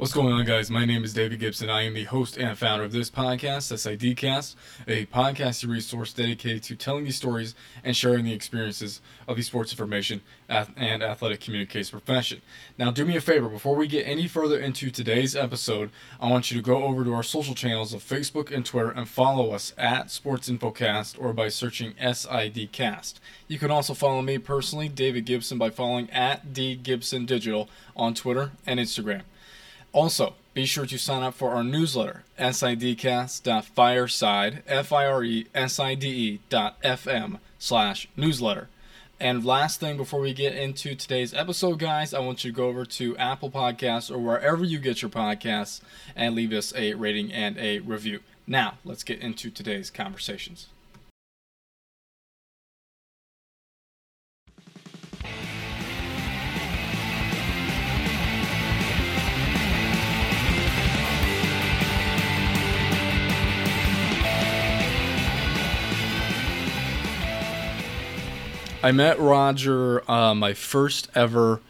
What's going on, guys? My name is David Gibson. I am the host and founder of this podcast, SIDcast, a podcasting resource dedicated to telling the stories and sharing the experiences of the sports information and athletic communications profession. Now, do me a favor, before we get any further into today's episode, I want you to go over to our social channels of Facebook and Twitter and follow us at Sports Infocast or by searching SIDcast. You can also follow me personally, David Gibson, by following at D Gibson Digital on Twitter and Instagram. Also, be sure to sign up for our newsletter, sidcast.fireside, F-I-R-E-S-I-D-E dot F-M slash newsletter. And last thing before we get into today's episode, guys, I want you to go over to Apple Podcasts or wherever you get your podcasts and leave us a rating and a review. Now, let's get into today's conversations. I met Roger uh, my first ever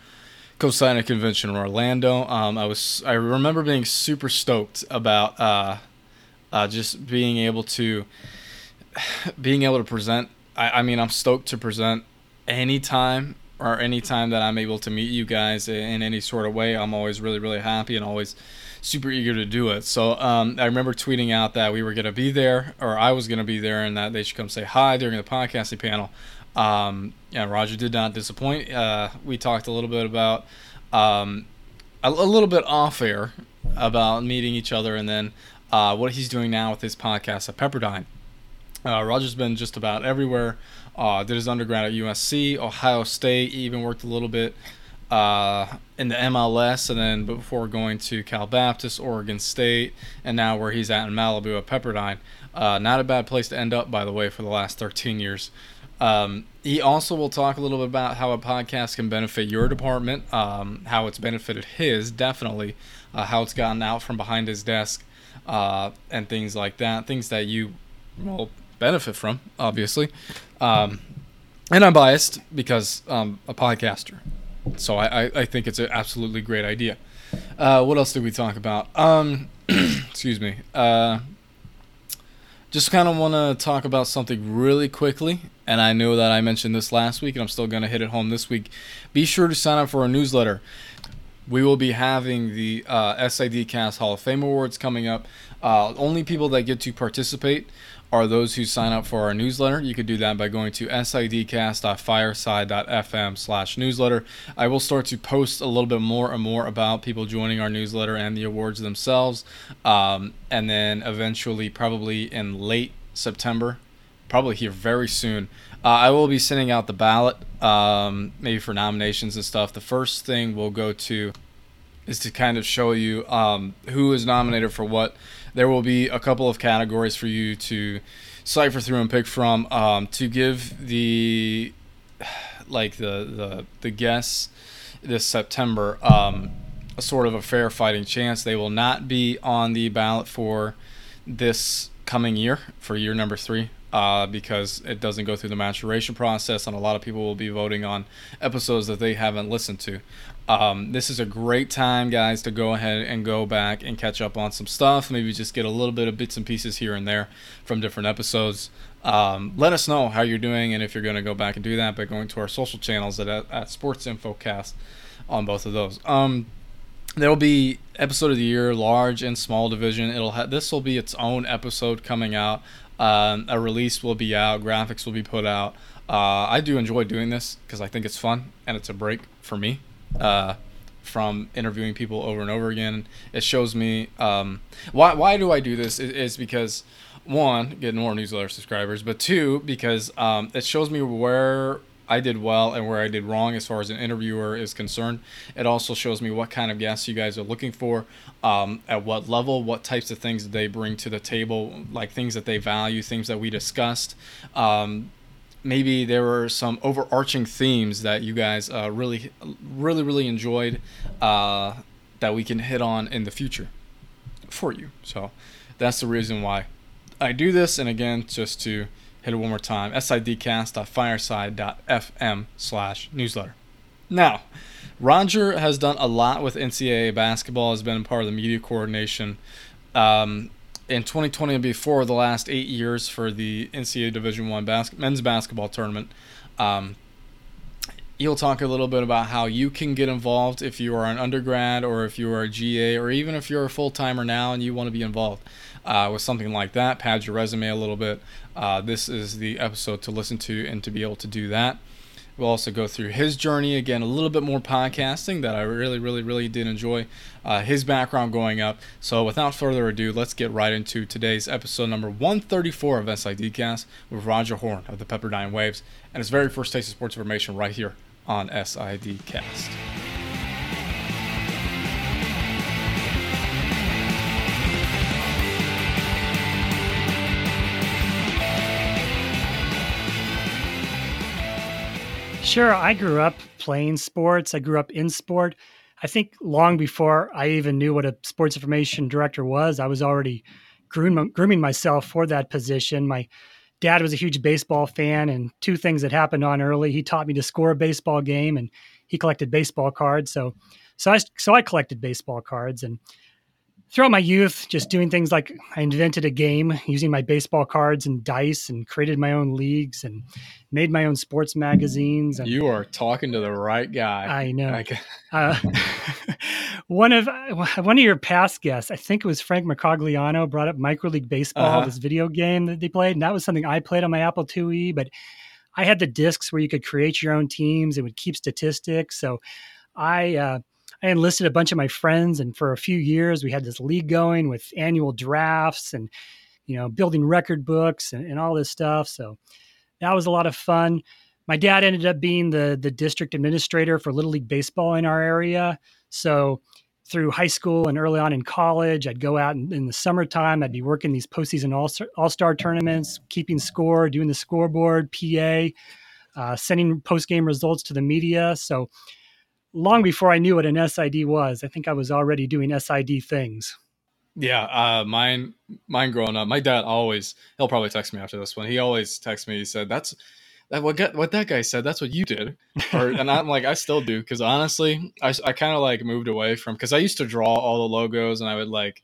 COSIDA convention in Orlando. Um, I was I remember being super stoked about uh, uh, just being able to being able to present. I, I, mean, I'm stoked to present anytime or anytime that I'm able to meet you guys in any sort of way. I'm always really really happy and always super eager to do it. So um, I remember tweeting out that we were going to be there, or I was going to be there, and that they should come say hi during the podcasting panel. Um, yeah, Roger did not disappoint. Uh, we talked a little bit about um, a, a, little bit off air about meeting each other, and then uh, what he's doing now with his podcast at Pepperdine. Uh, Roger's been just about everywhere. Uh, did his undergrad at USC, Ohio State. even worked a little bit uh, in the MLS, and then before going to Cal Baptist, Oregon State, and now where he's at in Malibu at Pepperdine. Uh, not a bad place to end up, by the way, for the last 13 years. Um, he also will talk a little bit about how a podcast can benefit your department, um, how it's benefited his, definitely, uh, how it's gotten out from behind his desk, uh, and things like that. Things that you will benefit from, obviously. Um, and I'm biased because I'm a podcaster. So I, I, I think it's an absolutely great idea. Uh, what else did we talk about? Um, excuse me. Just kind of want to talk about something really quickly and I know that I mentioned this last week, and I'm still going to hit it home this week. Be sure to sign up for our newsletter. We will be having the uh, SIDcast Hall of Fame Awards coming up. Uh, only people that get to participate are those who sign up for our newsletter. You could do that by going to sidcast.fireside.fm slash newsletter. I will start to post a little bit more and more about people joining our newsletter and the awards themselves. Um, and then eventually, probably in late September, probably here very soon. Uh, I will be sending out the ballot, um, maybe for nominations and stuff. The first thing we'll go to is to kind of show you um, who is nominated for what. There will be a couple of categories for you to cipher through and pick from um, to give the like the the the guests this September um, a sort of a fair fighting chance. They will not be on the ballot for this coming year for year number three uh, because it doesn't go through the maturation process, and a lot of people will be voting on episodes that they haven't listened to. Um, this is a great time, guys, to go ahead and go back and catch up on some stuff. Maybe just get a little bit of bits and pieces here and there from different episodes. Um, let us know how you're doing and if you're going to go back and do that by going to our social channels at, at Sports Infocast on both of those. Um, there will be episode of the year, large and small division. It'll have this will be its own episode coming out. Um, a release will be out, graphics will be put out. Uh, I do enjoy doing this because I think it's fun and it's a break for me uh, from interviewing people over and over again. It shows me um, why why do I do this is, because one get more newsletter subscribers, but two because um, it shows me where I did well and where I did wrong as far as an interviewer is concerned. It also shows me what kind of guests you guys are looking for, um, at what level, what types of things they bring to the table, like things that they value, things that we discussed. Um, maybe there were some overarching themes that you guys uh, really, really, really enjoyed uh, that we can hit on in the future for you. So that's the reason why I do this. And again, just to hit it one more time sidcast.fireside.fm slash newsletter Now, Roger has done a lot with NCAA basketball. Has been part of the media coordination. Um, in 2020 and before the last eight years for the NCAA Division One bas- men's basketball tournament. Um, he'll talk a little bit about how you can get involved if you are an undergrad or if you are a GA or even if you're a full timer now and you want to be involved uh, with something like that. Pad your resume a little bit. Uh, this is the episode to listen to and to be able to do that. We'll also go through his journey again, a little bit more podcasting that I really, really, really did enjoy. Uh, his background going up. So, without further ado, let's get right into today's episode number 134 of SIDcast with Roger Horne of the Pepperdine Waves and his very first taste of sports information right here on SIDcast. Sure, I grew up playing sports. I grew up in sport. I think long before I even knew what a sports information director was, I was already groom, grooming myself for that position. My dad was a huge baseball fan, and two things that happened on early. He taught me to score a baseball game, and he collected baseball cards. So, so I so I collected baseball cards, and throughout my youth, just doing things like I invented a game using my baseball cards and dice and created my own leagues and made my own sports magazines. And you are talking to the right guy. I know. uh, one of one of your past guests, I think it was Frank Mercogliano, brought up micro league baseball, uh-huh. this video game that they played, and that was something I played on my Apple IIe. But I had the discs where you could create your own teams. It would keep statistics. So I uh, I enlisted a bunch of my friends, and for a few years we had this league going with annual drafts and you know building record books and, and all this stuff. So that was a lot of fun. My dad ended up being the the district administrator for Little League baseball in our area. So through high school and early on in college, I'd go out in, in the summertime. I'd be working these postseason all all star tournaments, keeping score, doing the scoreboard, PA, uh, sending post game results to the media. So long before I knew what an SID was. I think I was already doing SID things. Yeah, uh, mine, mine growing up, my dad always, he'll probably text me after this one. He always texts me. He said, that's, that what, what that guy said, that's what you did. Or, and I'm like, I still do. Cause honestly, I, I kind of like moved away from, cause I used to draw all the logos and I would like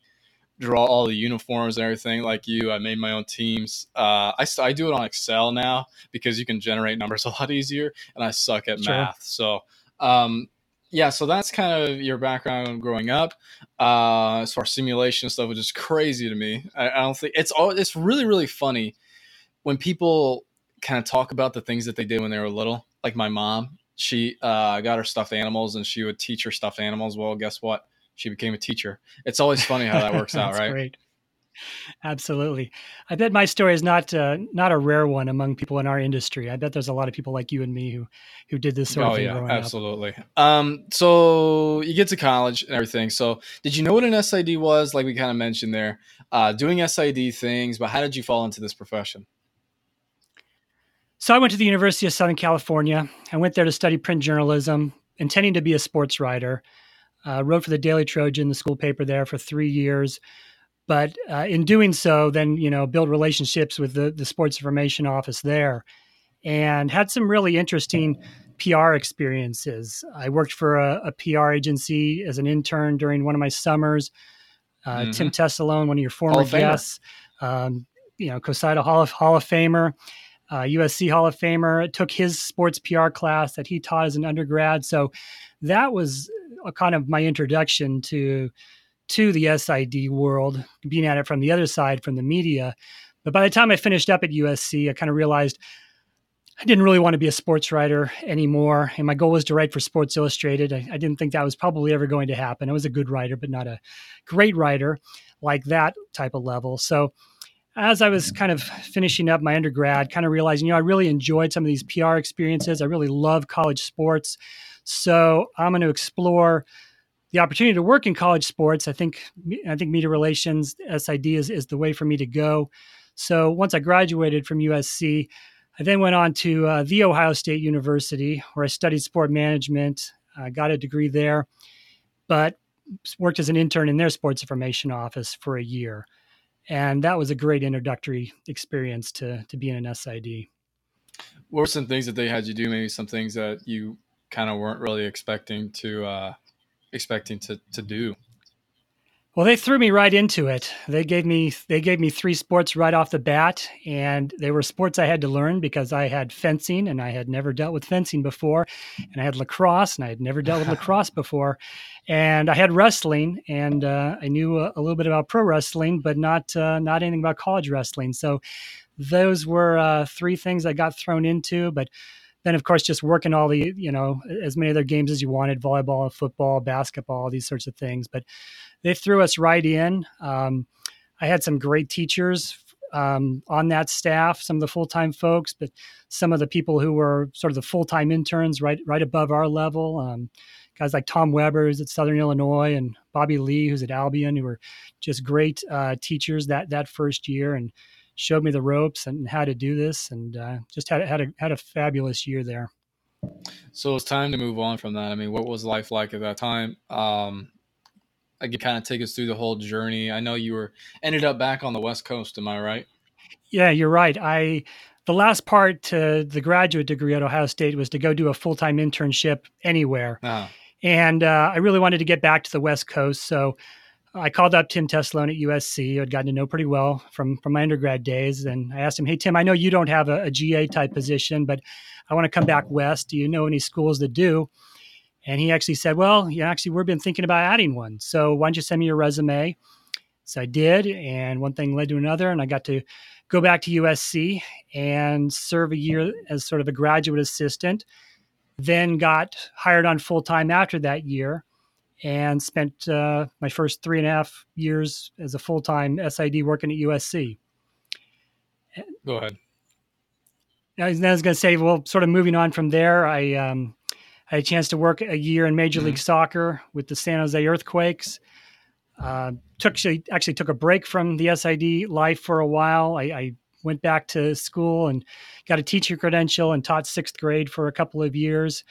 draw all the uniforms and everything like you. I made my own teams. Uh, I, I do it on Excel now because you can generate numbers a lot easier and I suck at sure. math. So, um, yeah, so that's kind of your background growing up. Uh, as far as simulation stuff, which is crazy to me. I, I don't think it's all. It's really really funny when people kind of talk about the things that they did when they were little. Like my mom, she uh, got her stuffed animals, and she would teach her stuffed animals. Well, guess what? She became a teacher. It's always funny how that works out, right? Great. Absolutely. I bet my story is not uh, not a rare one among people in our industry. I bet there's a lot of people like you and me who who did this sort oh, of thing. Oh yeah, absolutely. Um, so you get to college and everything. So did you know what an SID was? Like we kind of mentioned there, uh, doing SID things. But how did you fall into this profession? So I went to the University of Southern California. I went there to study print journalism, intending to be a sports writer. Uh, wrote for the Daily Trojan, the school paper there, for three years but uh, in doing so, then you know, build relationships with the the sports information office there, and had some really interesting PR experiences. I worked for a, a PR agency as an intern during one of my summers. Uh, mm-hmm. Tim Tessalone, one of your former of guests, um, you know, COSIDA Hall of, Hall of Famer, uh, USC Hall of Famer, took his sports PR class that he taught as an undergrad. So that was a kind of my introduction to to the SID world, being at it from the other side, from the media. But by the time I finished up at USC, I kind of realized I didn't really want to be a sports writer anymore. And my goal was to write for Sports Illustrated. I, I, didn't think that was probably ever going to happen. I was a good writer, but not a great writer like that type of level. So as I was kind of finishing up my undergrad, kind of realizing, you know, I really enjoyed some of these PR experiences. I really love college sports. So I'm going to explore the opportunity to work in college sports, I think I think media relations SID is, is the way for me to go. So once I graduated from USC, I then went on to uh, the Ohio State University where I studied sport management. I got a degree there, but worked as an intern in their sports information office for a year, and that was a great introductory experience to to being an SID. What were some things that they had you do? Maybe some things that you kind of weren't really expecting to uh, expecting to to do? Well, they threw me right into it. They gave me they gave me three sports right off the bat, and they were sports I had to learn because I had fencing and I had never dealt with fencing before, and I had lacrosse and I had never dealt with lacrosse before, and I had wrestling and uh, I knew a, a, little bit about pro wrestling, but not uh, not anything about college wrestling. So those were uh, three things I got thrown into, but then of course just working all the you know as many other games as you wanted volleyball football basketball these sorts of things but they threw us right in. Um, i had some great teachers um, on that staff some of the full-time folks but some of the people who were sort of the full-time interns right right above our level um, guys like tom weber who's at southern illinois and bobby lee who's at albion who were just great uh, teachers that that first year and showed me the ropes and how to do this, and uh, just had had a had a fabulous year there. So it's time to move on from that. I mean, what was life like at that time? Um, I could kind of take us through the whole journey. I know you were ended up back on the West Coast. Am I right? Yeah, you're right. I the last part to the graduate degree at Ohio State was to go do a full time internship anywhere, uh-huh. and uh, I really wanted to get back to the West Coast. So I called up Tim Tessalone at USC, I'd gotten to know pretty well from from my undergrad days, and I asked him, "Hey Tim, I know you don't have a, a GA type position, but I want to come back west. Do you know any schools that do?" And he actually said, "Well, yeah, actually, we've been thinking about adding one. So why don't you send me your resume?" So I did, and one thing led to another, and I got to go back to USC and serve a year as sort of a graduate assistant. Then got hired on full time after that year and spent uh, my first three and a half years as a full time SID working at USC. Go ahead. I was, was going to say, well, sort of moving on from there, I, um, I had a chance to work a year in Major mm-hmm. League Soccer with the San Jose Earthquakes. Uh, took actually, actually took a break from the SID life for a while. I, I went back to school and got a teacher credential and taught sixth grade for a couple of years.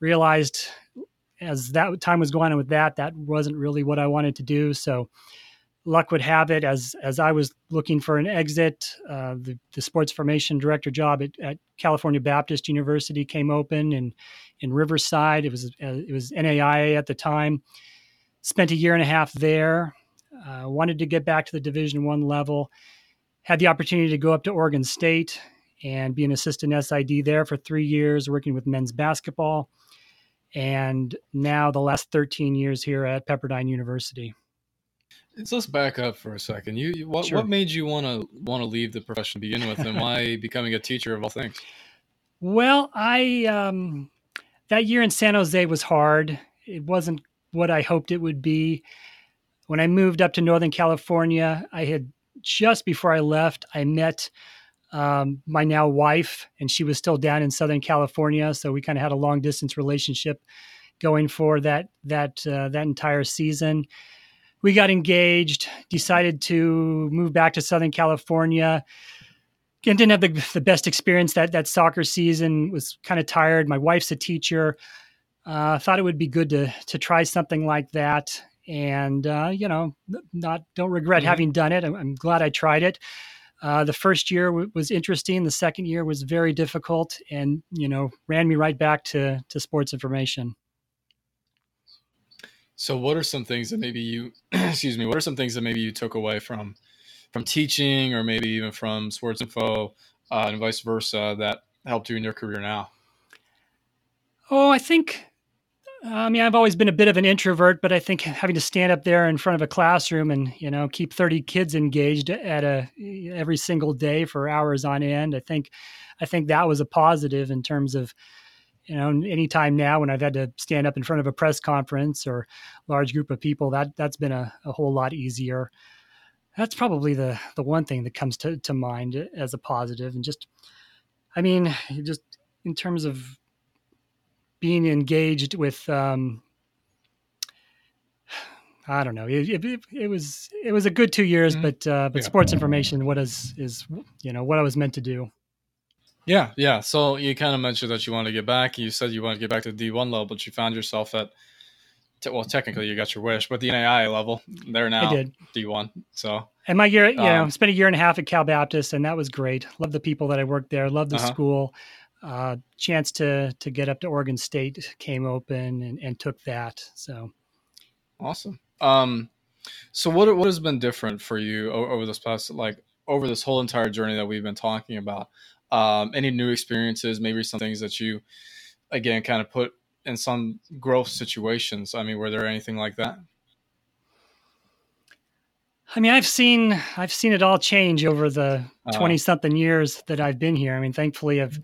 Realized as that time was going on with that, that wasn't really what I wanted to do. So luck would have it as as I was looking for an exit, uh, the, the sports formation director job at, at, California Baptist University came open in in Riverside. It was uh, it was NAIA at the time. Spent a year and a half there. Uh, wanted to get back to the Division One level. Had the opportunity to go up to Oregon State and be an assistant SID there for three years, working with men's basketball and now the last 13 years here at Pepperdine University. So let's back up for a second. You, what, sure. what made you want to want to leave the profession to begin with, and why becoming a teacher of all things? Well, I um, that year in San Jose was hard. It wasn't what I hoped it would be. When I moved up to Northern California, I had just before I left, I met um, my now wife, and she was still down in Southern California, so we kind of had a long distance relationship going for that that uh, that entire season. We got engaged, decided to move back to Southern California. Again, didn't have the, the best experience that that soccer season. Was kind of tired. My wife's a teacher. Uh, thought it would be good to to try something like that, and uh, you know, not don't regret mm-hmm. having done it. I'm, I'm glad I tried it. Uh, the first year w- was interesting. The second year was very difficult, and you know, ran me right back to to sports information. So, what are some things that maybe you, excuse me, what are some things that maybe you took away from from teaching, or maybe even from sports info, uh, and vice versa, that helped you in your career now? Oh, I think I mean, I've always been a bit of an introvert, but I think having to stand up there in front of a classroom and you know keep thirty kids engaged at a every single day for hours on end, I think, I think that was a positive in terms of you know anytime now when I've had to stand up in front of a press conference or large group of people, that that's been a, a whole lot easier. That's probably the the one thing that comes to to mind as a positive, and just, I mean, just in terms of being engaged with um, I don't know. It, it, it, was it was a good two years, mm-hmm. but uh, but yeah. sports information what is is you know what I was meant to do. Yeah, yeah. So you kind of mentioned that you want to get back. You said you want to get back to the D one level, but you found yourself at well, technically you got your wish, but the NAIA level, they're now D one. So and my year, you um, know, spent a year and a half at Cal Baptist, and that was great. Love the people that I worked there. Love the uh-huh. school. Uh, chance to to get up to Oregon State came open and, and took that. So awesome. Um, so what what has been different for you over this past like over this whole entire journey that we've been talking about? Um, any new experiences? Maybe some things that you again kind of put in some growth situations. I mean, were there anything like that? I mean, I've seen I've seen it all change over the twenty uh, something years that I've been here. I mean, thankfully, I've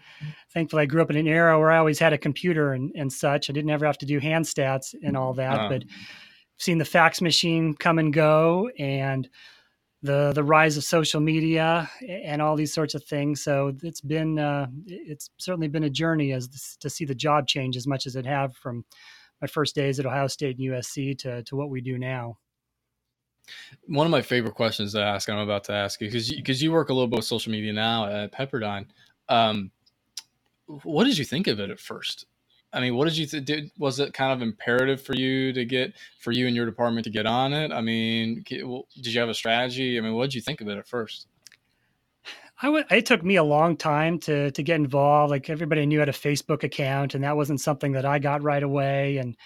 thankfully I grew up in an era where I always had a computer and, and such. I didn't ever have to do hand stats and all that. Uh, but I've seen the fax machine come and go, and the the rise of social media and all these sorts of things. So it's been uh, it's certainly been a journey as this, to see the job change as much as it have from my first days at Ohio State and USC to to what we do now. One of my favorite questions to ask, I'm about to ask you, because because you, you, work a little bit with social media now at Pepperdine. Um, what did you think of it at first? I mean, what did you th- did? Was it kind of imperative for you to get for you and your department to get on it? I mean, did you have a strategy? I mean, what did you think of it at first? I. It took me a long time to to get involved. Like everybody knew I had a Facebook account, and that wasn't something that I got right away. And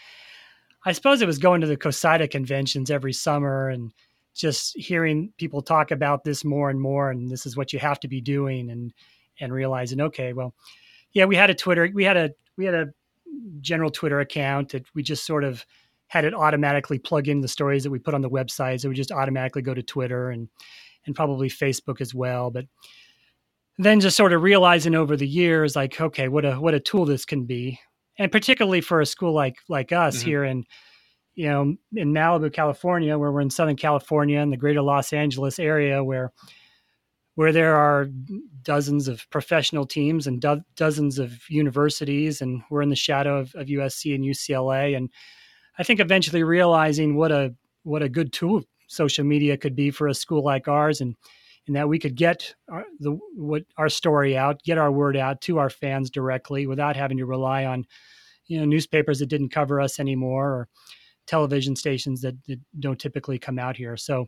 I suppose it was going to the COSIDA conventions every summer and just hearing people talk about this more and more, and this is what you have to be doing, and and realizing, okay, well, yeah, we had a Twitter, we had a we had a general Twitter account that we just sort of had it automatically plug in the stories that we put on the website, so we just automatically go to Twitter and and probably Facebook as well, but then just sort of realizing over the years like okay what a what a tool this can be. And particularly for a school like like us mm-hmm. here in you know in Malibu, California, where we're in Southern California and the greater Los Angeles area, where where there are dozens of professional teams and do- dozens of universities, and we're in the shadow of, of USC and UCLA, and I think eventually realizing what a what a good tool social media could be for a school like ours, and and that we could get our, the what our story out, get our word out to our fans directly without having to rely on you know newspapers that didn't cover us anymore or television stations that, that don't typically come out here. So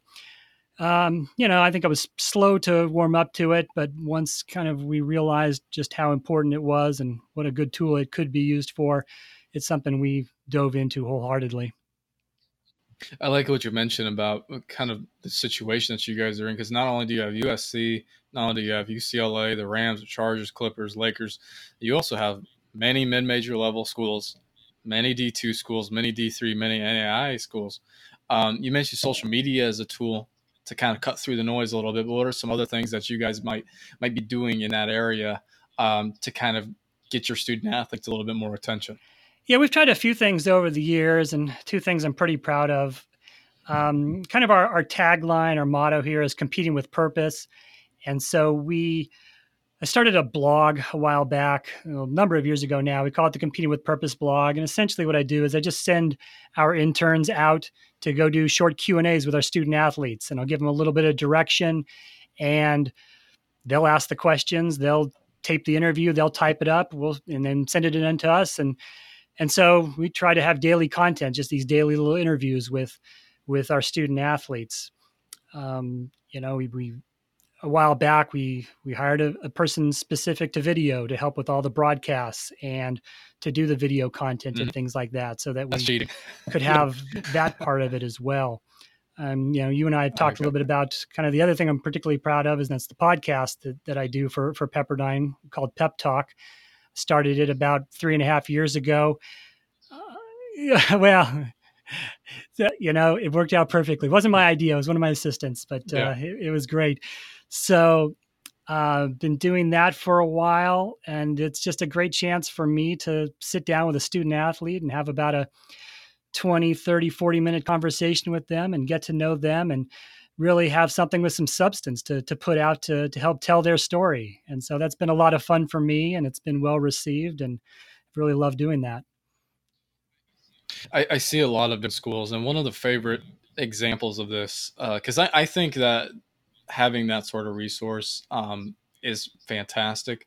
um, you know, I think I was slow to warm up to it, but once kind of we realized just how important it was and what a good tool it could be used for, it's something we dove into wholeheartedly. I like what you mentioned about kind of the situation that you guys are in because not only do you have USC, not only do you have UCLA, the Rams, the Chargers, Clippers, Lakers, you also have many mid-major level schools, many D2 schools, many D3, many NAIA schools. Um, you mentioned social media as a tool to kind of cut through the noise a little bit. But what are some other things that you guys might might be doing in that area um, to kind of get your student athletes a little bit more attention? Yeah, we've tried a few things over the years, and two things I'm pretty proud of. Um, kind of our, our tagline, our motto here is competing with purpose. And so we, I started a blog a while back, a number of years ago now. We call it the Competing with Purpose blog. And essentially what I do is I just send our interns out to go do short Q&As with our student athletes. And I'll give them a little bit of direction and they'll ask the questions. They'll tape the interview. They'll type it up. We'll, and then send it in to us. And and so we try to have daily content, just these daily little interviews with with our student athletes. Um, you know, we, we a while back we we hired a, a, person specific to video to help with all the broadcasts and to do the video content mm-hmm. and things like that, so that we could have that part of it as well. Um, you know, you and I talked okay. a little bit about kind of the other thing I'm particularly proud of is that's the podcast that, that I do for for Pepperdine called Pep Talk started it about three and a half years ago. Uh, well, you know, it worked out perfectly. It wasn't my idea; it was one of my assistants, but yeah. uh, it, it, was great. So, I've uh, been doing that for a while, and it's just a great chance for me to sit down with a student athlete and have about a 20, 30, 40 minute conversation with them and get to know them and really have something with some substance to to put out to to help tell their story. And so that's been a lot of fun for me, and it's been well received, and I've really loved doing that. I, I see a lot of different schools, and one of the favorite examples of this, because uh, I, I think that having that sort of resource um, is fantastic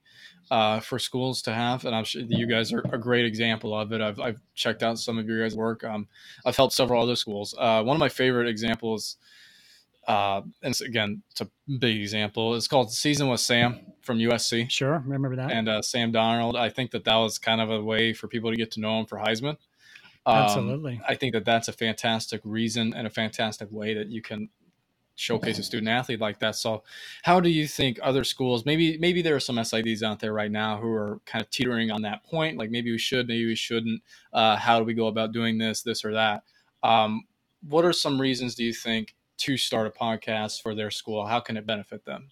uh, for schools to have, and I'm sure you guys are a great example of it. I've, I've checked out some of your guys' work. Um, I've helped several other schools. Uh, one of my favorite examples uh, and again, it's a big example. It's called Season with Sam from USC. Sure, remember that. And uh, Sam Darnold. I think that that was kind of a way for people to get to know him for Heisman. Um, Absolutely. I think that that's a fantastic reason and a fantastic way that you can showcase a student athlete like that. So, how do you think other schools, maybe maybe there are some SIDs out there right now who are kind of teetering on that point, like maybe we should, maybe we shouldn't. Uh, how do we go about doing this, this or that? Um, what are some reasons do you think to start a podcast for their school? How can it benefit them?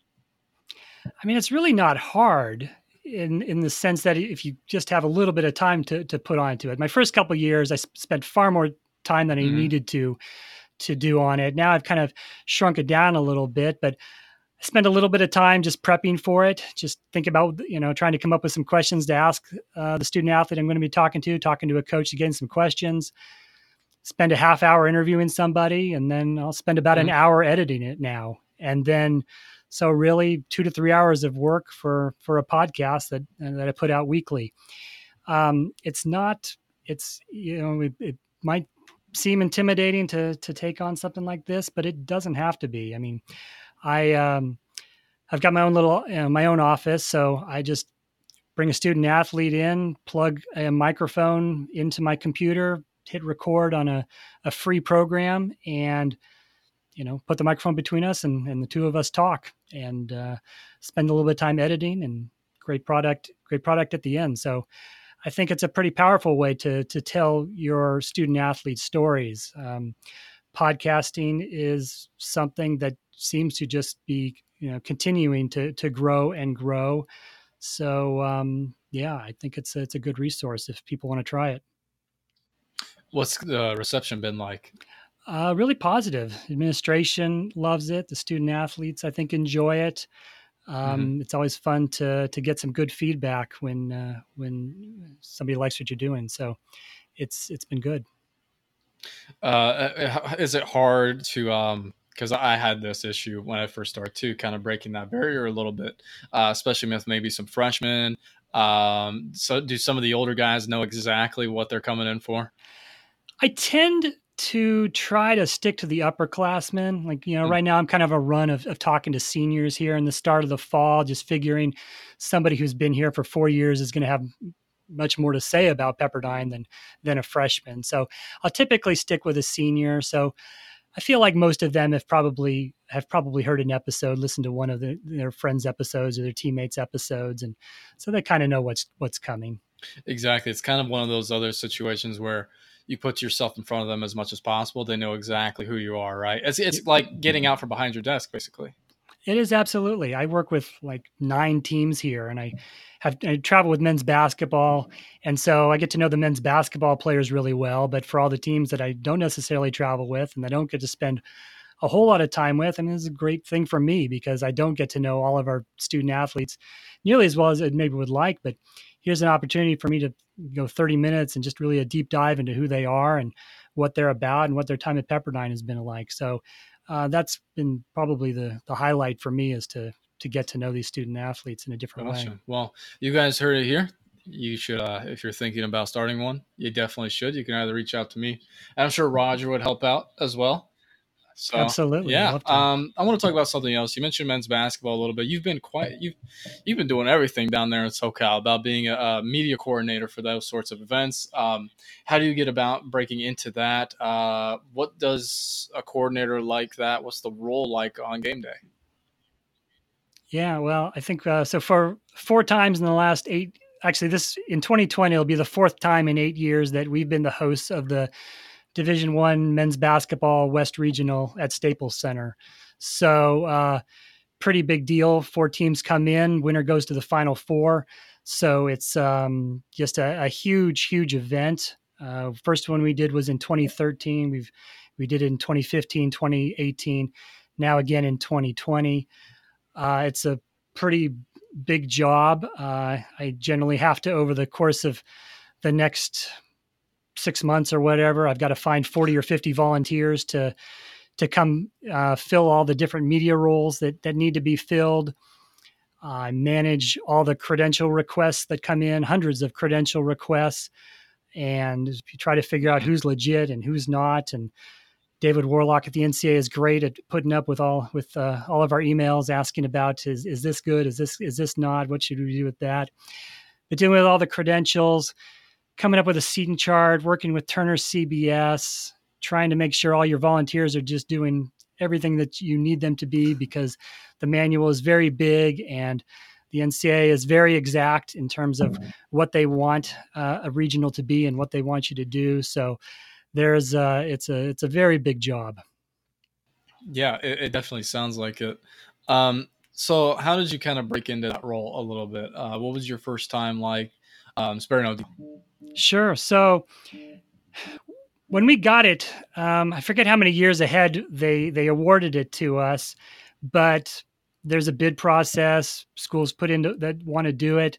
I mean, it's really not hard in in the sense that if you just have a little bit of time to to put onto it. My first couple years, I spent far more time than I mm-hmm. needed to to do on it. Now I've kind of shrunk it down a little bit, but I spend a little bit of time just prepping for it. Just think about you know trying to come up with some questions to ask uh, the student athlete I'm going to be talking to, talking to a coach get some questions. Spend a half hour interviewing somebody, and then I'll spend about mm-hmm. an hour editing it now, and then so really two to three hours of work for for a podcast that that I put out weekly. Um, it's not. It's you know it, it might seem intimidating to to take on something like this, but it doesn't have to be. I mean, I um, I've got my own little you know, my own office, so I just bring a student athlete in, plug a microphone into my computer, hit record on a, a free program, and you know, put the microphone between us and, and the two of us talk and uh, spend a little bit of time editing and great product, great product at the end. So I think it's a pretty powerful way to, to tell your student athlete stories. Um, podcasting is something that seems to just be, you know, continuing to, to grow and grow. So um, yeah, I think it's a, it's a good resource if people want to try it. What's the reception been like? Uh, really positive. Administration loves it. The student athletes, I think, enjoy it. Um, mm-hmm. It's always fun to to get some good feedback when uh, when somebody likes what you're doing. So it's it's been good. Uh, uh is it hard to um because I had this issue when I first started too, kind of breaking that barrier a little bit, uh, especially with maybe some freshmen. Um, so, do some of the older guys know exactly what they're coming in for? I tend to try to stick to the upperclassmen. Like, you know, mm-hmm. right now I'm kind of a run of, of talking to seniors here in the start of the fall, just figuring somebody who's been here for four years is going to have much more to say about Pepperdine than than a freshman. So I'll typically stick with a senior. So I feel like most of them have probably have probably heard an episode, listened to one of the, their friends' episodes or their teammates' episodes, and so they kind of know what's what's coming. Exactly, it's kind of one of those other situations where you put yourself in front of them as much as possible. They know exactly who you are, right? It's it's like getting out from behind your desk, basically. It is absolutely. I work with like nine teams here, and I have I travel with men's basketball, and so I get to know the men's basketball players really well. But for all the teams that I don't necessarily travel with, and I don't get to spend a whole lot of time with, I mean, it's a great thing for me because I don't get to know all of our student athletes nearly as well as I maybe would like. But here's an opportunity for me to go 30 minutes and just really a deep dive into who they are and what they're about and what their time at Pepperdine has been like. So uh, that's been probably the the highlight for me is to to get to know these student athletes in a different awesome. way. Well, you guys heard it here. You should, uh, if you're thinking about starting one, you definitely should. You can either reach out to me, and I'm sure Roger would help out as well. So, Absolutely. Yeah. Um, I want to talk about something else. You mentioned men's basketball a little bit. You've been quite you've you've been doing everything down there in SoCal about being a, a media coordinator for those sorts of events. Um, how do you get about breaking into that? Uh, what does a coordinator like that? What's the role like on game day? Yeah, well, I think uh, so. For four times in the last eight, actually, this in 2020, it'll be the fourth time in eight years that we've been the hosts of the Division One men's basketball West Regional at Staples Center. So, uh, pretty big deal. Four teams come in, winner goes to the Final Four. So it's um, just a, a, huge, huge event. Uh, first one we did was in 2013. We've we did it in 2015, 2018, now again in 2020. Uh, it's a pretty big job. Uh, I generally have to, over the course of the next six months or whatever. I've got to find 40 or 50 volunteers to to come uh, fill all the different media roles that that need to be filled. I manage all the credential requests that come in, hundreds of credential requests, and you try to figure out who's legit and who's not, and David Worlock at the NCA is great at putting up with all with uh, all of our emails asking about is is this good? Is this is this not? What should we do with that? But dealing with all the credentials, coming up with a seating chart, working with Turner CBS, trying to make sure all your volunteers are just doing everything that you need them to be because the manual is very big and the NCA is very exact in terms of what they want uh, a regional to be and what they want you to do. So there's uh, it's a it's a very big job. Yeah, it, it definitely sounds like it. Um, so how did you kind of break into that role a little bit? Uh, what was your first time like? Um, spare no. Sure. So when we got it, um, I forget how many years ahead they they awarded it to us, but there's a bid process. Schools put into that want to do it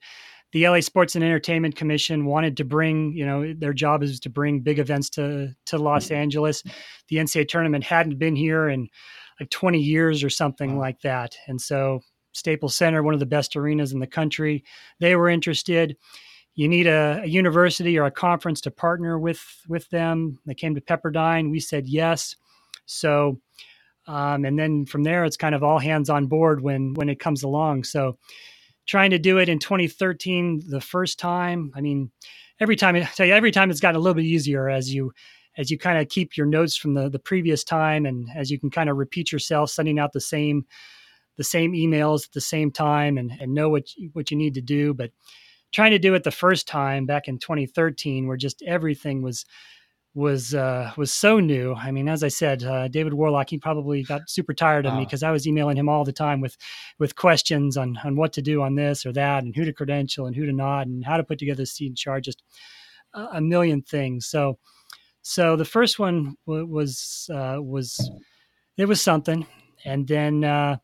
the LA Sports and Entertainment Commission wanted to bring, you know, their job is to bring big events to to Los. Angeles. The NCAA tournament hadn't been here in like 20 years or something like that, and so Staples Center, one of the best arenas in the country, they were interested. You need a, a university or a conference to partner with with them. They came to Pepperdine. We said yes. So, um, and then from there, it's kind of all hands on board when when it comes along. So trying to do it in 2013 the first time. I mean, every time I tell you, every time it's gotten a little bit easier as you as you kind of keep your notes from the the previous time and as you can kind of repeat yourself, sending out the same the same emails at the same time and, and know what you, what you need to do. But trying to do it the first time back in 2013, where just everything was was uh, was so new. I mean, as I said, uh, David Worlock he probably got super tired of me because I was emailing him all the time with with questions on on what to do on this or that and who to credential and who to not and how to put together a seat chart, just a, a million things. So so the first one w- was uh, was it was something, and then uh,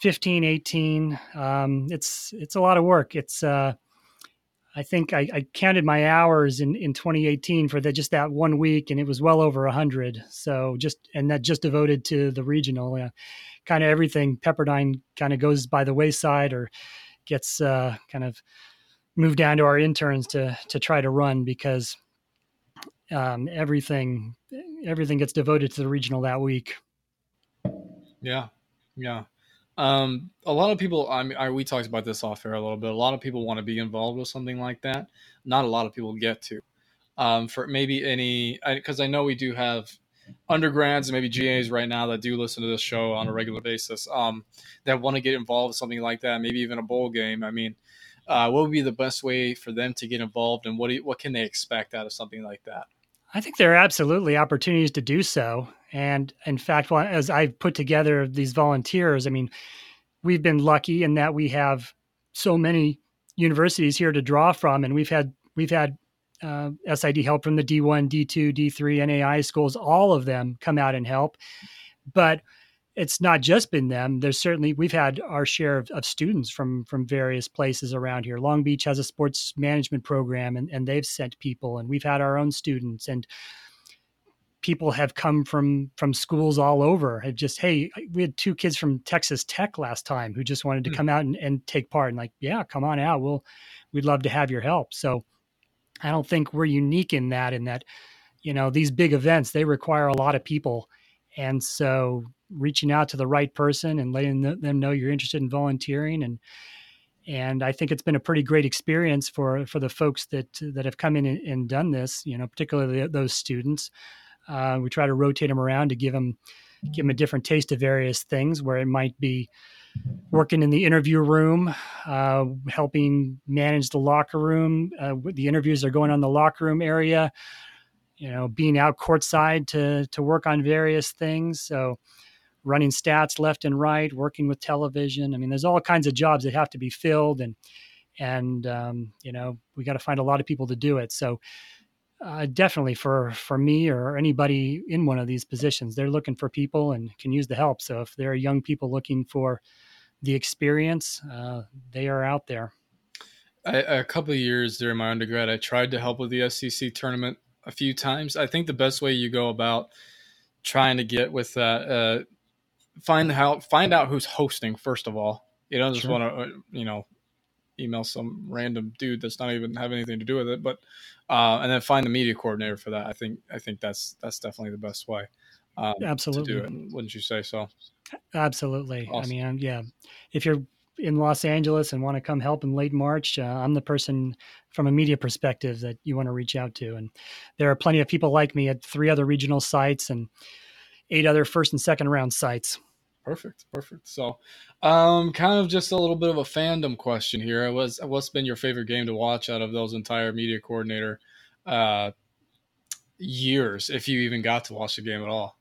15, 18, um, it's it's a lot of work. It's uh, I think I, I, counted my hours in, in 2018 for the, just that one week, and it was well over 100. So just and that just devoted to the regional, kind of everything. Pepperdine kind of goes by the wayside or gets uh, kind of moved down to our interns to to try to run because um, everything everything gets devoted to the regional that week. Yeah, yeah. Um, a lot of people, I mean, I, we talked about this off air a little bit. A lot of people want to be involved with something like that. Not a lot of people get to. Um, for maybe any, because I, I, know we do have undergrads and maybe GAs right now that do listen to this show on a regular basis um, that want to get involved with something like that, maybe even a bowl game. I mean, uh, what would be the best way for them to get involved, and what do what can they expect out of something like that? I think there are absolutely opportunities to do so. And in fact, as I've put together these volunteers, I mean, we've been lucky in that we have so many universities here to draw from, and we've had we've had uh, SID help from the D1, D2, D3, NAI schools. All of them come out and help, but it's not just been them. There's certainly we've had our share of, of, students from from various places around here. Long Beach has a sports management program, and, and they've sent people, and we've had our own students, and people have come from from schools all over. Have just hey, we had two kids from Texas Tech last time who just wanted to mm-hmm. come out and, and take part, and like, yeah, come on out. We'll we'd love to have your help. So I don't think we're unique in that. In that, you know, these big events they require a lot of people, and so reaching out to the right person and letting them know you're interested in volunteering and and I think it's been a pretty great experience for for the folks that that have come in and, and done this. You know, particularly those students. Uh, we try to rotate them around to give them give them a different taste of various things. Where it might be working in the interview room, uh, helping manage the locker room. Uh, the interviews are going on the locker room area. You know, being out courtside to to work on various things. So running stats left and right, working with television. I mean, there's all kinds of jobs that have to be filled, and and um, you know we got to find a lot of people to do it. So uh, definitely for for me or anybody in one of these positions, they're looking for people and can use the help. So if there are young people looking for the experience, uh, they are out there. I, a couple of years during my undergrad, I tried to help with the SEC tournament a few times. I think the best way you go about trying to get with that uh, find out find out who's hosting first of all. You don't just sure. want to uh, you know email some random dude that's not even have anything to do with it, but uh, and then find the media coordinator for that. I think I think that's that's definitely the best way. Um, Absolutely. To do it, wouldn't you say so? Absolutely. Awesome. I mean, yeah. If you're in Los Angeles and want to come help in late March, uh, I'm the person from a media perspective that you want to reach out to. And there are plenty of people like me at three other regional sites and eight other first and second round sites. Perfect, perfect. So, um, kind of just a little bit of a fandom question here. Was what's been your favorite game to watch out of those entire media coordinator uh, years, if you even got to watch the game at all?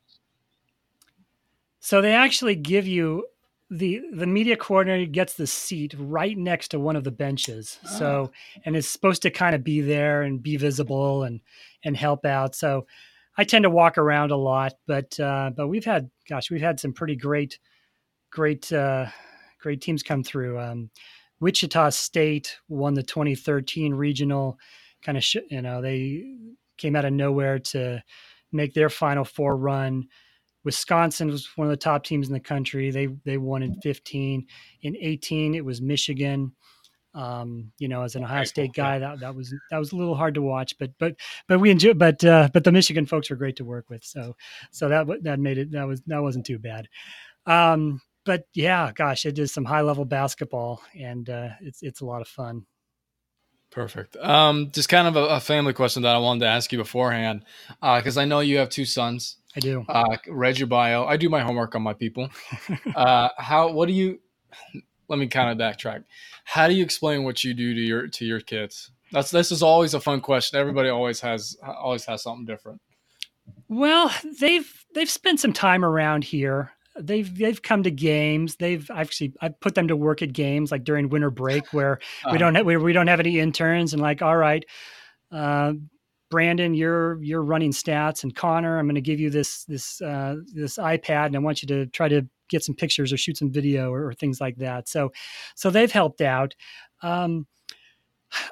So they actually give you the the media coordinator gets the seat right next to one of the benches. Oh. So and is supposed to kind of be there and be visible and and help out. So I tend to walk around a lot, but uh, but we've had gosh, we've had some pretty great great uh, great teams come through. Um, Wichita State won the 2013 regional. Kind of, sh- you know, they came out of nowhere to make their Final Four run. Wisconsin was one of the top teams in the country. They they won in 15. In 18, it was Michigan. Um, you know, as an Ohio State guy, that that was that was a little hard to watch, but but but we enjoy. But uh, but the Michigan folks were great to work with, so so that that made it that was that wasn't too bad. Um, but yeah, gosh, it is some high level basketball, and uh, it's it's a lot of fun. Perfect. Um, just kind of a, a, family question that I wanted to ask you beforehand, because uh, I know you have two sons. I do. Uh, read your bio. I do my homework on my people. uh, how? What do you? Let me kind of backtrack. How do you explain what you do to your to your kids? That's this is always a fun question. Everybody always has always has something different. Well, they've they've spent some time around here they've they've come to games. They've actually I put them to work at games like during winter break where uh-huh. we don't have, we, we don't have any interns and like all right, uh, Brandon, you're you're running stats, and Connor, I'm going to give you this this uh, this iPad, and I want you to try to get some pictures or shoot some video or, or things like that. So, so they've helped out. Um,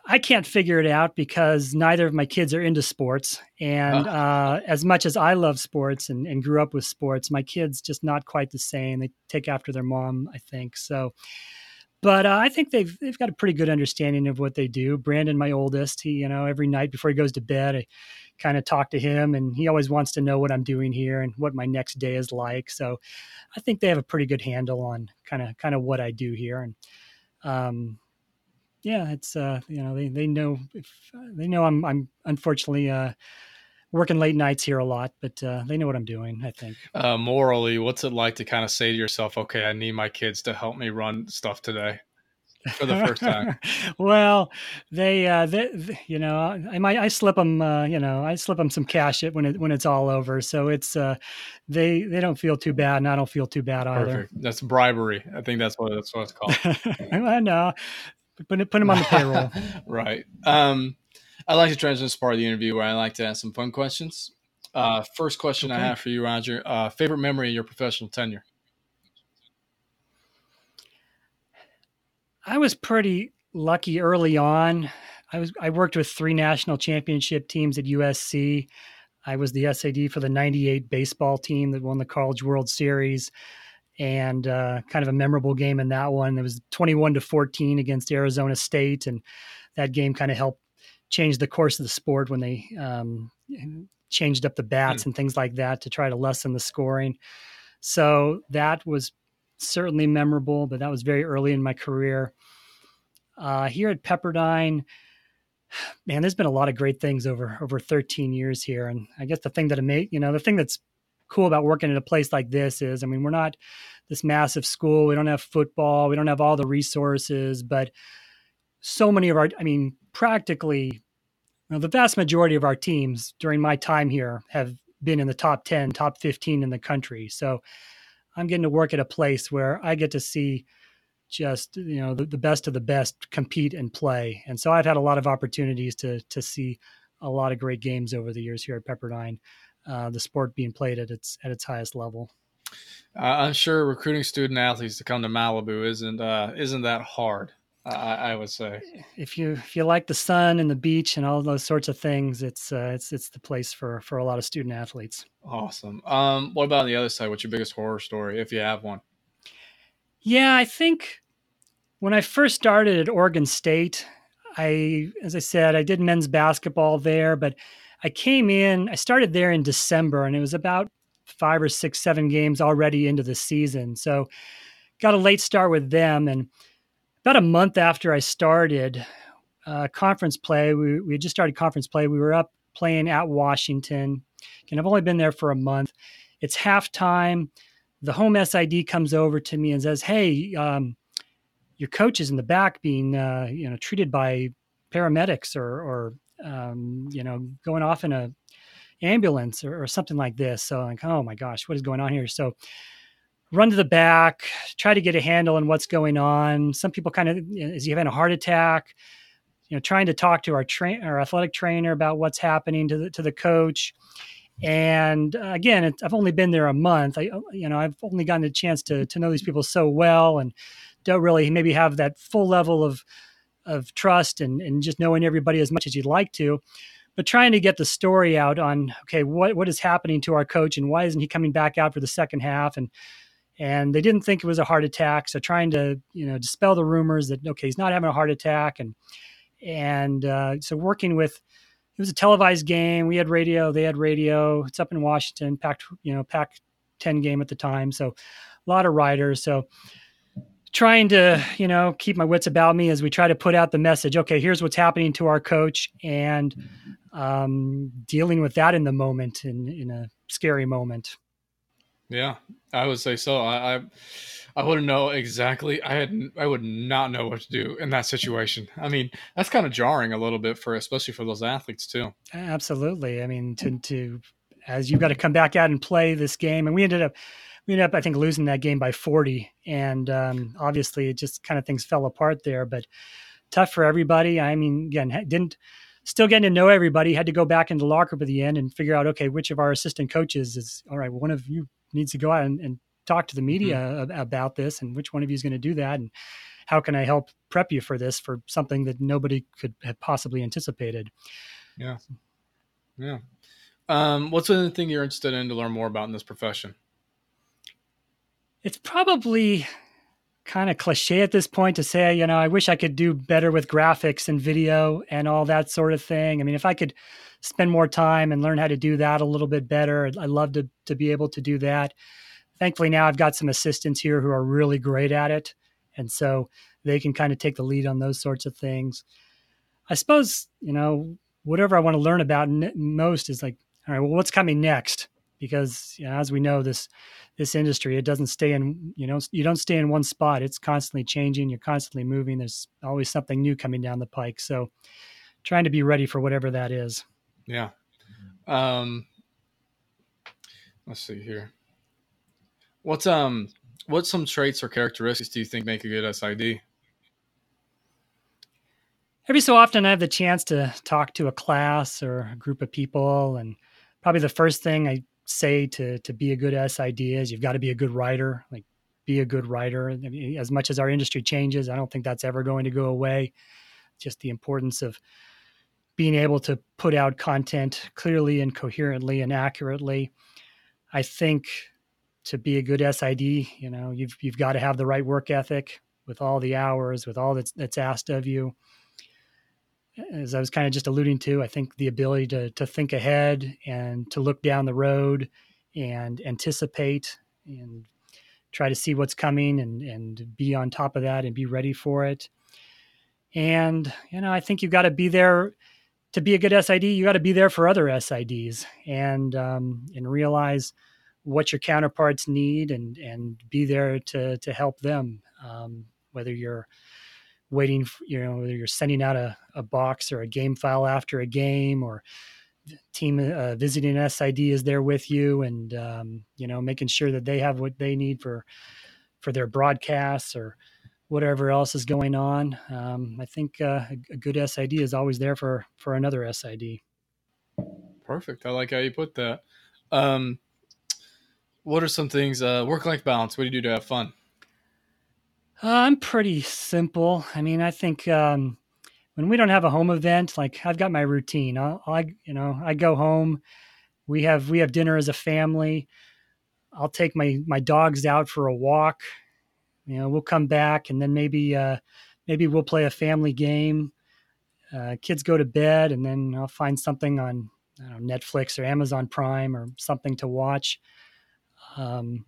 I can't figure it out because neither of my kids are into sports. And uh, uh, as much as I love sports and, and, grew up with sports, my kids just not quite the same. They take after their mom, I think. So, but uh, I think they've they've got a pretty good understanding of what they do. Brandon, my oldest, he you know every night before he goes to bed, I kind of talk to him, and he always wants to know what I'm doing here and what my next day is like. So, I think they have a pretty good handle on kind of kind of what I do here and. Um, yeah, it's uh, you know they they know if they know I'm I'm unfortunately uh, working late nights here a lot, but uh, they know what I'm doing. I think. Uh, morally, what's it like to kind of say to yourself, "Okay, I need my kids to help me run stuff today." For the first time. well, they, uh, they, they, you know, I might, I slip them, uh, you know, I slip them some cash it when it when it's all over. So it's, uh, they, they don't feel too bad, and I don't feel too bad either. Perfect. That's bribery. I think that's what that's what it's called. I know. Put put him on the payroll. right. Um, I like to transition this part of the interview where I like to ask some fun questions. Uh, first question okay. I have for you, Roger. Uh, favorite memory of your professional tenure? I was pretty lucky early on. I was I worked with three national championship teams at USC. I was the SAD for the '98 baseball team that won the College World Series and uh, kind of a memorable game in that one. It was 21 to 14 against Arizona State, and that game kind of helped change the course of the sport when they um, changed up the bats mm. and things like that to try to lessen the scoring. So that was certainly memorable, but that was very early in my career. Uh, here at Pepperdine, man, there's been a lot of great things over over 13 years here, and I guess the thing that made you know the thing that's cool about working at a place like this is, I mean, we're not this massive school. We don't have football. We don't have all the resources, but so many of our, I mean, practically, you know, the vast majority of our teams during my time here have been in the top 10, top 15 in the country. So I'm getting to work at a place where I get to see just, you know, the, the best of the best compete and play. And so I've had a lot of opportunities to, to see a lot of great games over the years here at Pepperdine uh, the sport being played at its at its highest level. Uh, I'm sure recruiting student athletes to come to Malibu isn't uh, isn't that hard. I, I, would say if you if you like the sun and the beach and all those sorts of things, it's uh, it's it's the place for for a lot of student athletes. Awesome. Um, what about on the other side? What's your biggest horror story, if you have one? Yeah, I think when I first started at Oregon State, I, as I said, I did men's basketball there, but I came in, I started there in December, and it was about five or six, seven games already into the season. So got a late start with them. And about a month after I started uh, conference play, we, we just started conference play. We were up playing at Washington. And I've only been there for a month. It's halftime. The home SID comes over to me and says, Hey, um, your coach is in the back being, uh, you know, treated by paramedics or, or um, you know, going off in a ambulance or, or something like this. So I'm like, oh my gosh, what is going on here? So run to the back, try to get a handle on what's going on. Some people kind of, is he having a heart attack? You know, trying to talk to our train, our athletic trainer about what's happening to the to the coach. And uh, again, I've only been there a month. I, you know, I've only gotten a chance to to know these people so well, and don't really maybe have that full level of of trust and and just knowing everybody as much as you'd like to but trying to get the story out on okay what what is happening to our coach and why isn't he coming back out for the second half and and they didn't think it was a heart attack so trying to you know dispel the rumors that okay he's not having a heart attack and and uh, so working with it was a televised game. We had radio they had radio. It's up in washington packed you know pack 10 game at the time so a lot of writers. So trying to you know keep my wits about me as we try to put out the message okay here's what's happening to our coach and um, dealing with that in the moment in, in a scary moment. Yeah, I would say so. I, I, I wouldn't know exactly. I had, I would not know what to do in that situation. I mean, that's kind of jarring a little bit for, especially for those athletes too. Absolutely. I mean, to, to, as you've got to come back out and play this game, and we ended up, we ended up, I think, losing that game by 40. And um, obviously, it just kind of things fell apart there. But tough for everybody. I mean, again, didn't still getting to know everybody. Had to go back into the locker room at the end and figure out, okay, which of our assistant coaches is all right. One of you needs to go out and, and talk to the media mm-hmm. about this, and which one of you is going to do that, and how can I help prep you for this for something that nobody could have possibly anticipated. Yeah, yeah. Um, what's the thing you're interested in to learn more about in this profession? It's probably kind of cliche at this point to say, you know, I wish I could do better with graphics and video and all that sort of thing. I mean, if I could spend more time and learn how to do that a little bit better, I'd love to to be able to do that. Thankfully, now I've got some assistants here who are really great at it, and so they can kind of take the lead on those sorts of things. I suppose you know whatever I want to learn about most is like, all right, well, what's coming next? Because you know, as we know, this this industry it doesn't stay in you know you don't stay in one spot. It's constantly changing. You're constantly moving. There's always something new coming down the pike. So trying to be ready for whatever that is. Yeah. Um let's see here. What's um what's some traits or characteristics do you think make a good sid every so often i have the chance to talk to a class or a group of people and probably the first thing i say to to be a good SID is you've got to be a good writer. Like be a good writer. I mean, as much as our industry changes, I don't think that's ever going to go away. Just the importance of being able to put out content clearly and coherently and accurately. I think to be a good SID, you know, you've you've got to have the right work ethic with all the hours, with all that's that's asked of you as I was kind of just alluding to, I think the ability to to think ahead and to look down the road and anticipate and try to see what's coming and and be on top of that and be ready for it. And you know, I think you've got to be there to be a good SID. You got to be there for other SIDs and um, and realize what your counterparts need and and be there to to help them. Um, whether you're waiting, for, you know, whether you're sending out a, a box or a game file after a game or team uh, visiting SID is there with you and, um, you know, making sure that they have what they need for, for their broadcasts or whatever else is going on. Um, I think uh, a good SID is always there for, for another SID. Perfect. I like how you put that. Um, what are some things, uh, work-life balance? What do you do to have fun? Uh, I'm pretty simple. I mean, I think um, when we don't have a home event, like I've got my routine. I'll, I, you know, I go home. We have we have dinner as a family. I'll take my my dogs out for a walk. You know, we'll come back and then maybe uh, maybe we'll play a family game. Uh, kids go to bed, and then I'll find something on know, Netflix or Amazon Prime or something to watch. Um,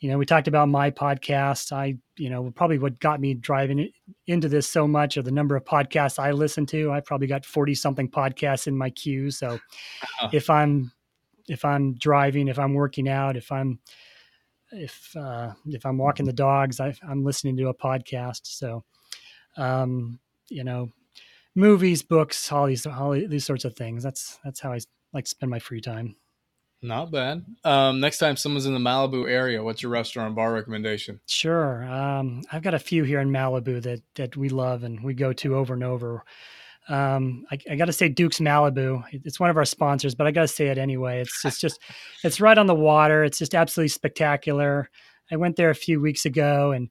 you know, we talked about my podcast. I, you know, probably what got me driving into this so much of the number of podcasts I listen to. I probably got 40 something podcasts in my queue. So uh-huh. if I'm, if I'm driving, if I'm working out, if I'm, if, uh, if I'm walking the dogs, I, am listening to a podcast. So, um, you know, movies, books, all these, all these sorts of things. That's, that's how I like to spend my free time. Not bad. Um, next time someone's in the Malibu area, what's your restaurant bar recommendation? Sure. Um, I've got a few here in Malibu that that we love and we go to over and over. Um, I, I got to say Duke's Malibu. It's one of our sponsors, but I got to say it anyway. It's it's just it's right on the water. It's just absolutely spectacular. I went there a few weeks ago, and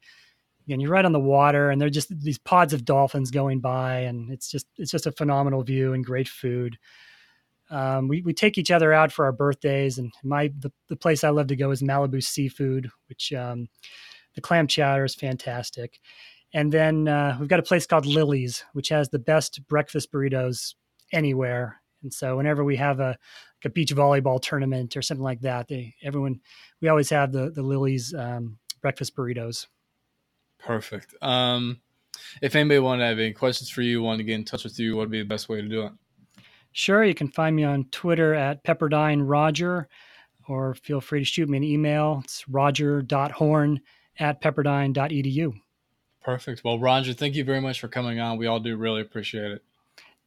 again, you're right on the water, and there're just these pods of dolphins going by, and it's just it's just a phenomenal view and great food um, we, we take each other out for our birthdays and my the, the place i love to go is malibu seafood which um, the clam chowder is fantastic. And then uh, we've got a place called lily's which has the best breakfast burritos anywhere. And so whenever we have a, like a beach volleyball tournament or something like that they everyone we always have the the lily's um, breakfast burritos. Perfect. Um, if anybody wanted to have any questions for you wanted to get in touch with you what would be the best way to do it Sure, you can find me on Twitter at Pepperdine Roger, or feel free to shoot me an email. It's roger.horne at pepperdine.edu. Perfect. Well, Roger, thank you very much for coming on. We all do really appreciate it.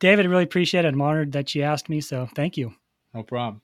David, really appreciate it. I'm honored that you asked me, so thank you. No problem.